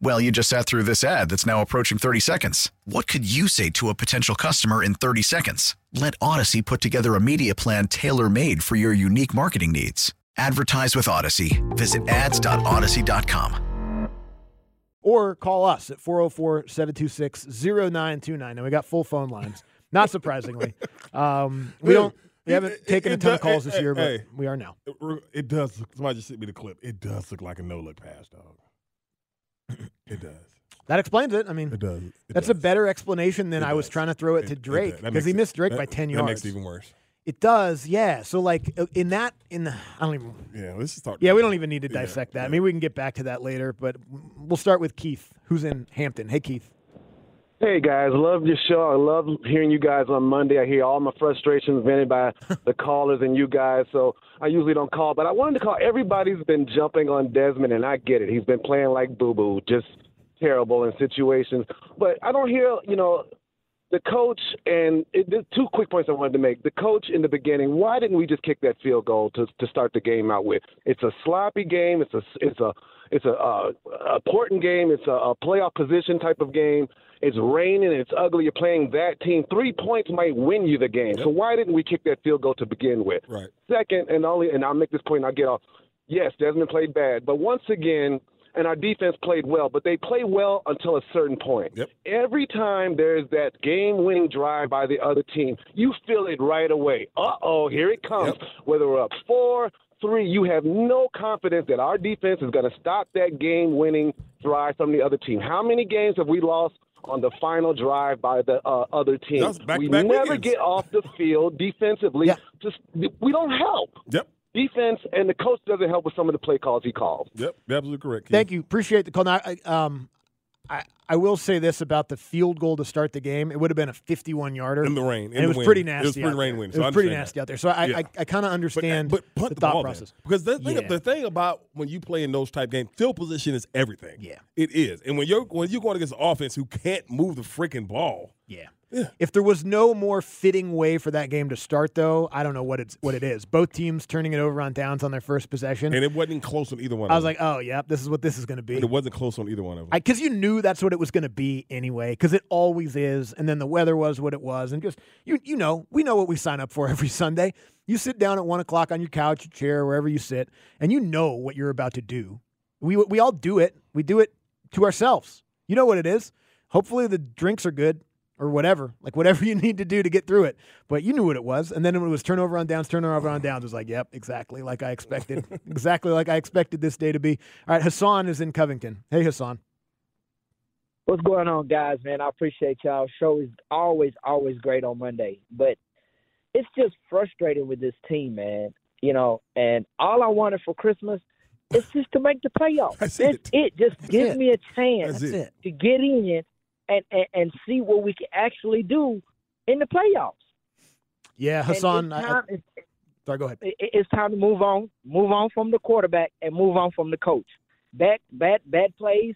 Well, you just sat through this ad that's now approaching 30 seconds. What could you say to a potential customer in 30 seconds? Let Odyssey put together a media plan tailor made for your unique marketing needs. Advertise with Odyssey. Visit ads.odyssey.com. Or call us at 404 726 0929. Now, we got full phone lines. Not surprisingly. Um, we don't. We haven't It- taken a ton does- of calls this hey, year, but hey. we are now. It, it does. look- Somebody just sent me the clip. It does look like a no look pass, dog. It does. That explains it. I mean, It does. It that's a better explanation than It I was trying to throw it, It- to. Drake because he missed Drake that- by 10 That yards. makes it even worse. It does, yeah. So, like, uh, in that, in the, I don't even, Yeah, let's start. yeah, we don't even need to Yeah, dissect that. yeah. Maybe we can get back to that later, but we'll start with Keith, who's in Hampton. Hey, Keith. Hey guys, love your show. I love hearing you guys on Monday. I hear all my frustrations vented by the callers and you guys, so I usually don't call. But I wanted to call. Everybody's been jumping on Desmond, and I get it. He's been playing like boo boo, just terrible in situations. But I don't hear, you know, the coach and it, two quick points I wanted to make. The coach in the beginning, why didn't we just kick that field goal to to start the game out with? It's a sloppy game. It's a it's a it's a uh, important game. It's a, a playoff position type of game. It's raining. It's ugly. You're playing that team. Three points might win you the game. So why didn't we kick that field goal to begin with? Right. Second, and only, and I'll make this point and I'll get off. Yes, Desmond played bad, but once again, and our defense played well, but they play well until a certain point. Yep. Every time there's that game-winning drive by the other team, you feel it right away. Uh-oh, here it comes. Yep. Whether we're up four, three, you have no confidence that our defense is going to stop that game-winning drive from the other team. How many games have we lost? On the final drive by the uh, other team, back- we back never weekends. get off the field defensively. Yeah. Just we don't help Yep. defense, and the coach doesn't help with some of the play calls he calls. Yep. Absolutely correct. Keith. Thank you. Appreciate the call. Now, I, um, I, I will say this about the field goal to start the game. It would have been a 51 yarder. In the rain, in and it was wind. pretty It nasty. was pretty rain windy, It was pretty nasty that. out there. So I, Yeah. I, I kind of But, understand but punt the the, thought ball process. Because the thing, Yeah. the thing about when you play in those type games, field position is everything. Yeah. It is. And when you're when you're going against an offense who can't move the freaking ball, Yeah. Yeah. If there was no more fitting way for that game to start, though, I don't know what it's what it is. Both teams turning it over on downs on their first possession. and it wasn't close on either one. I was like, oh, yeah, this is what this is going to be. it wasn't close on either one of them. Because you knew that's what it was going to be anyway, because it always is. And then the weather was what it was, and just you you know we know what we sign up for every Sunday. You sit down at one o'clock on your couch, your chair, wherever you sit, and you know what you're about to do. We we all do it. We do it to ourselves. You know what it is. Hopefully the drinks are good or whatever, like whatever you need to do to get through it. But you knew what it was, and then when it was turnover on downs, turnover on downs, it was like, yep, exactly like I expected, exactly like I expected this day to be. All right, Hassan is in Covington. Hey, Hassan. What's going on, guys? Man, I appreciate y'all. Show is always, always great on Monday, but it's just frustrating with this team, man. You know, and all I wanted for Christmas is just to make the playoffs. That's That's it. it. Just give it. me a chance That's it. to get in and, and and see what we can actually do in the playoffs. Yeah, Hassan. it's I, I, sorry, go ahead. it- it's time to move on, move on from the quarterback, and move on from the coach. Bad, bad, bad plays,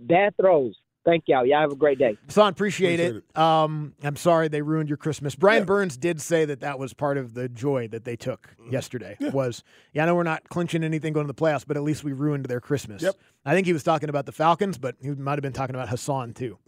bad throws. Thank y'all. Y'all have a great day. Hassan, appreciate, Appreciate it. Um, I'm sorry they ruined your Christmas. Brian Yeah. Burns did say that that was part of the joy that they took Mm-hmm. yesterday. Was yeah, I know we're not clinching anything going to the playoffs, but at least we ruined their Christmas. Yep. I think he was talking about the Falcons, but he might have been talking about Hassan too.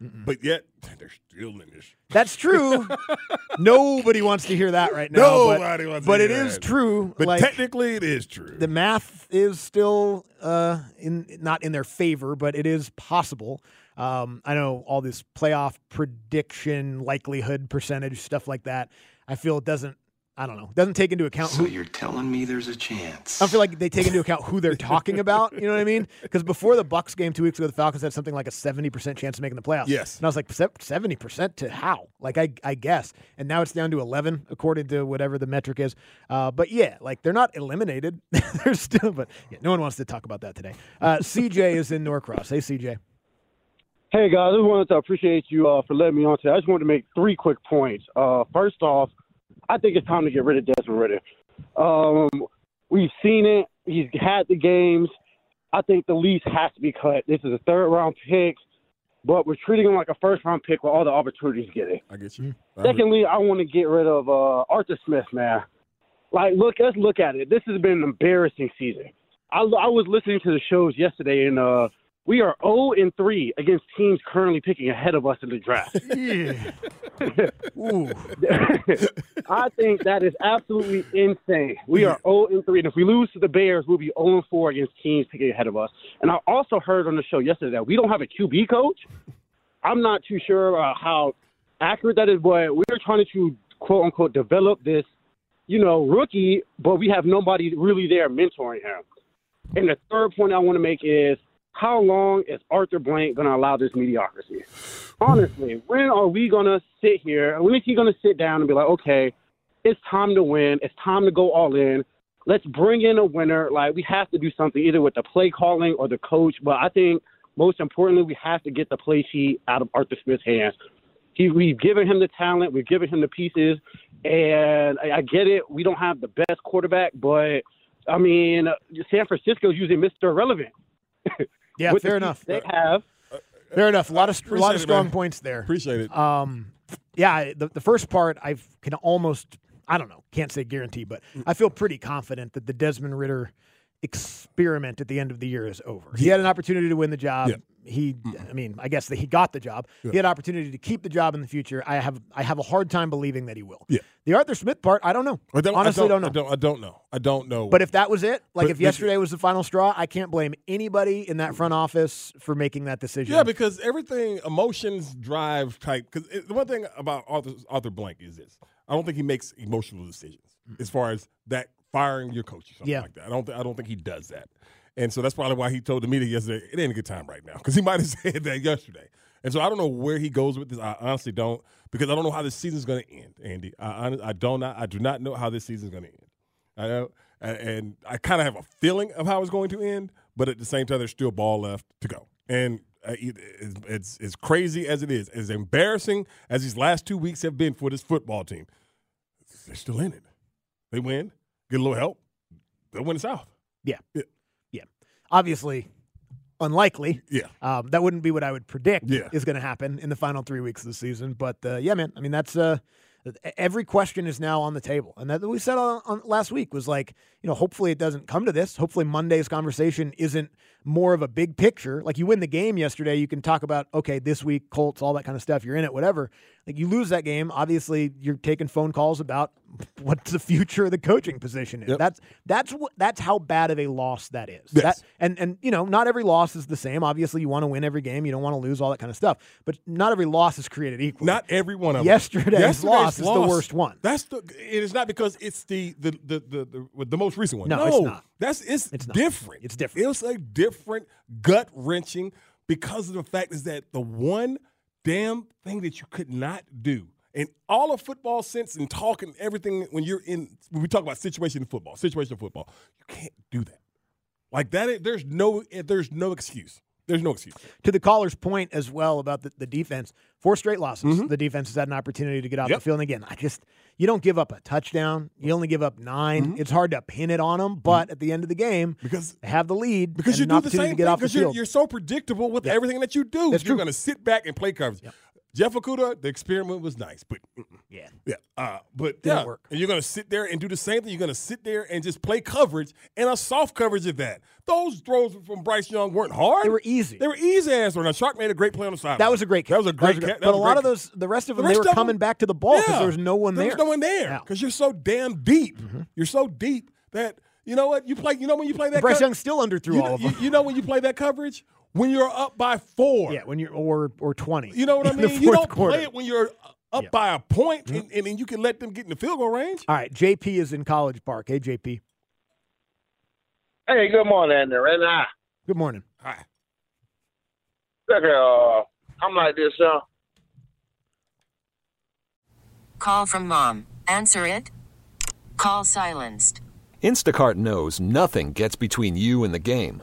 But yet they're still in this. That's true. Nobody wants to hear that right now. but- Nobody wants to But hear it is that. true. But like, technically, it is true. the math is still uh, in not in their favor, but it is possible. Um, I know all this playoff prediction likelihood percentage stuff like that. I feel it doesn't I don't know. Doesn't take into account So who. you're telling me there's a chance? I don't feel like they take into account who they're talking about. You know what I mean? Because before the Bucs game two weeks ago, the Falcons had something like a seventy percent chance of making the playoffs. Yes. and I was like seventy percent to how? Like I, I guess. And now it's down to eleven according to whatever the metric is. Uh, but yeah, like they're not eliminated. they're still. But yeah, no one wants to talk about that today. Uh, CJ is in Norcross. Hey, CJ. Hey guys, I just wanted to appreciate you uh, for letting me on today. I just wanted to make three quick points. Uh, first off, I think it's time to get rid of Desmond Ridder. Um, we've seen it. He's had the games. I think the lease has to be cut. This is a third round pick, but we're treating him like a first round pick with all the opportunities he's getting. I get you. I Secondly, I want to get rid of uh, Arthur Smith, man. Like, look, let's look at it. This has been an embarrassing season. I, I was listening to the shows yesterday, and uh, we are 0 and 3 against teams currently picking ahead of us in the draft. Ooh. I think that is absolutely insane. We are 0 and 3, and if we lose to the Bears, we'll be 0 and 4 against teams picking ahead of us. And I also heard on the show yesterday that we don't have a QB coach. I'm not too sure uh, how accurate that is, but we're trying to quote unquote develop this, you know, rookie, but we have nobody really there mentoring him. And the third point I want to make is how long is Arthur Blank going to allow this mediocrity? Honestly, when are we going to sit here? When is he going to sit down and be like, okay, it's time to win. It's time to go all in. Let's bring in a winner. Like, we have to do something either with the play calling or the coach. But I think most importantly, we have to get the play sheet out of Arthur Smith's hands. He, we've given him the talent, we've given him the pieces, and I, I get it. We don't have the best quarterback, but I mean, San Francisco's using Mr. Irrelevant. Yeah, fair enough. They have. Fair enough. A lot of a lot of strong man. points there. appreciate it. Um, yeah, the, the first part I can almost, I don't know, can't say guarantee, but I feel pretty confident that the Desmond Ridder experiment at the end of the year is over. He had an opportunity to win the job. Yeah. He, I mean, I guess that he got the job. He had opportunity to keep the job in the future. I have, I have a hard time believing that he will. Yeah. The Arthur Smith part, I don't know. I don't, Honestly, I don't, know. I don't. I don't know. I don't know. But if that was it, like But- if but- yesterday was the final straw, I can't blame anybody in that front office for making that decision. Yeah, because everything emotions drive type. Because the one thing about Arthur, Arthur Blank is this: I don't think he makes emotional decisions mm. as far as that firing your coach or something Yeah. like that. I don't. Th- I don't think he does that. And so that's probably why he told the media yesterday it ain't a good time right now because he might have said that yesterday. And so I don't know where he goes with this. I honestly don't because I don't know how this season's going to end, Andy. I hon- I don't. Not, I do not know how this season's going to end. I know, and, and I kind of have a feeling of how it's going to end, but at the same time, there's still ball left to go. And uh, it- it's, it's as crazy as it is, as embarrassing as these last two weeks have been for this football team, they're still in it. They win, get a little help, they'll win the South. Yeah. Yeah. Yeah. Obviously, unlikely. Yeah. Um, that wouldn't be what I would predict Yeah. is going to happen in the final three weeks of the season. But uh, yeah, man. I mean, that's uh, every question is now on the table, and that we said on, on last week was like, you know, hopefully it doesn't come to this. Hopefully Monday's conversation isn't more of a big picture. Like you win the game yesterday, you can talk about okay, this week Colts, all that kind of stuff. You're in it, whatever. Like you lose that game, obviously you're taking phone calls about what the future of the coaching position is. Yep. That's that's what that's how bad of a loss that is. Yes. That and and you know, not every loss is the same. Obviously, you want to win every game. You don't want to lose all that kind of stuff. But not every loss is created equal. Not every one of them. Yesterday's loss is the worst one. That's the. It is not because it's the the the the, the, the most recent one. No, it's not. That's it's, It's different. It's different. It's a different gut wrenching because of the fact is that the one damn thing that you could not do in all of football sense and talking everything when you're in when we talk about situation in football, situation in football, you can't do that. Like that, there's no there's no excuse. There's no excuse. to the caller's point as well about the, the defense, four straight losses. The defense has had an opportunity to get out Mm-hmm. Yep. the field. And again, I just you don't give up a touchdown. You only give up 9 Mm-hmm. It's hard to pin it on them, but at the end of the game, Because they have the lead Because and you do the same thing. Because you're, you're so predictable with Yeah. everything that you do. That's you're going to sit back and play coverage. Jeff Okudah, the experiment was nice, but yeah. yeah, uh, but Didn't yeah, work. and you're going to sit there and do the same thing. You're going to sit there and just play coverage and a soft coverage at that. Those throws from Bryce Young weren't hard. They were easy. They were easy ass. Now Chark made a great play on the side. That was a great catch. That was a great that catch. But a lot of those, the rest of them, they were coming back to the ball because there was no one there. there. was no one there Yeah. because you're so damn deep. You're so deep that you know what you play. You know when you play that. Bryce co- Young still underthrew you all of them. You, you know when you play that coverage when you're up by four. yeah, when you're or or twenty. You know what I mean? You don't quarter. play it when you're up Yep. by a point, and, and then you can let them get in the field goal range. All right, JP is in College Park. Hey, JP. Hey, good morning, Andy. Right now, Good morning. Hi. look, uh, I'm like this, uh, Call from mom. Answer it. Call silenced. Instacart knows nothing gets between you and the game.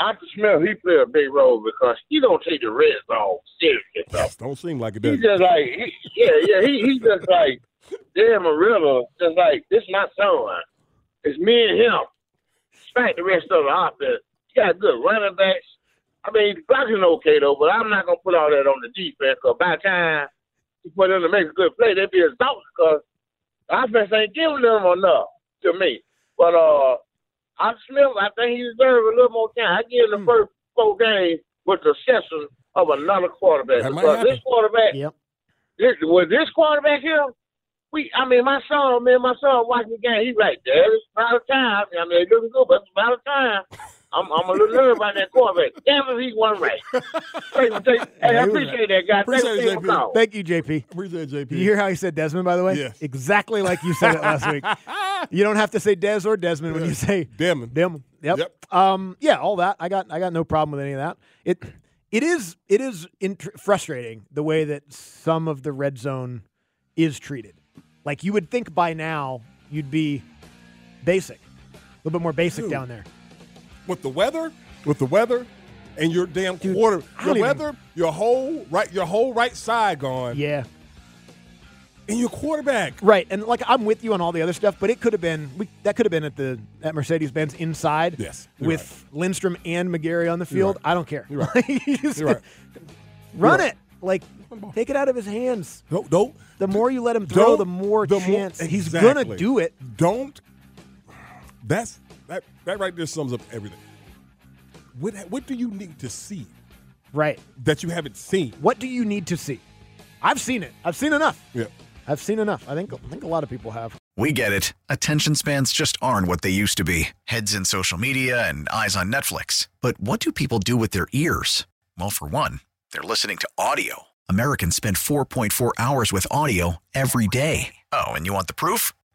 Arthur Smith, he played a big role because he don't take the red zone serious. though. Don't seem like it He does. just like, he, yeah, yeah, he, he just like, damn, Marilla, just like, this my son. It's me and him. Smack the rest of the offense. He got good running backs. I mean, blocking's okay, though, but I'm not going to put all that on the defense because by the time you put them to make a good play, they'll be exhausted because the offense ain't giving them enough to me. But, uh, Arthur Smith, I think he deserves a little more time. I give him the hmm. first four games with the exception of another quarterback. That Because this quarterback, Yep. this, with this quarterback here, we, I mean, my son, man, my son watching the game. He's like, Dad, it's about time. I mean, it's looking good, but it's about time. I'm, I'm a little nervous about that quarterback. Damn if he won right. Thank you, thank. Hey, I appreciate that, guy. Thank Appreciate you for JP. Thank you, JP. Appreciate it, JP. You hear how he said Desmond, by the way? Yes. Exactly like you said it last week. You don't have to say Des or Desmond when you say Demon. Dem. Yep. Yep. Um. Yeah. All that. I got. I got no problem with any of that. It. It is. It is int- frustrating the way that some of the red zone is treated. Like you would think by now you'd be basic, a little bit more basic Dude. down there. With the weather, with the weather, and your damn quarter, your don't even- weather, your whole right, your whole right side gone, Yeah. and your quarterback. Right. And like I'm with you on all the other stuff, but it could have been. We, that could have been at the at Mercedes Benz inside. Yes, With Lindstrom and McGary on the field. right. I don't care. You're right. You're right. Run You're right. it. Like take it out of his hands. Don't don't The more you let him throw, the more the more- chance he's gonna do it. don't. That's that that right there sums up everything. What what do you need to see Right. that you haven't seen? What do you need to see? I've seen it. I've seen enough. Yeah. I've seen enough. I think I think a lot of people have. We get it. Attention spans just aren't what they used to be heads in social media and eyes on Netflix. But what do people do with their ears? Well, for one, they're listening to audio. Americans spend 4.4 hours with audio every day. Oh, and you want the proof?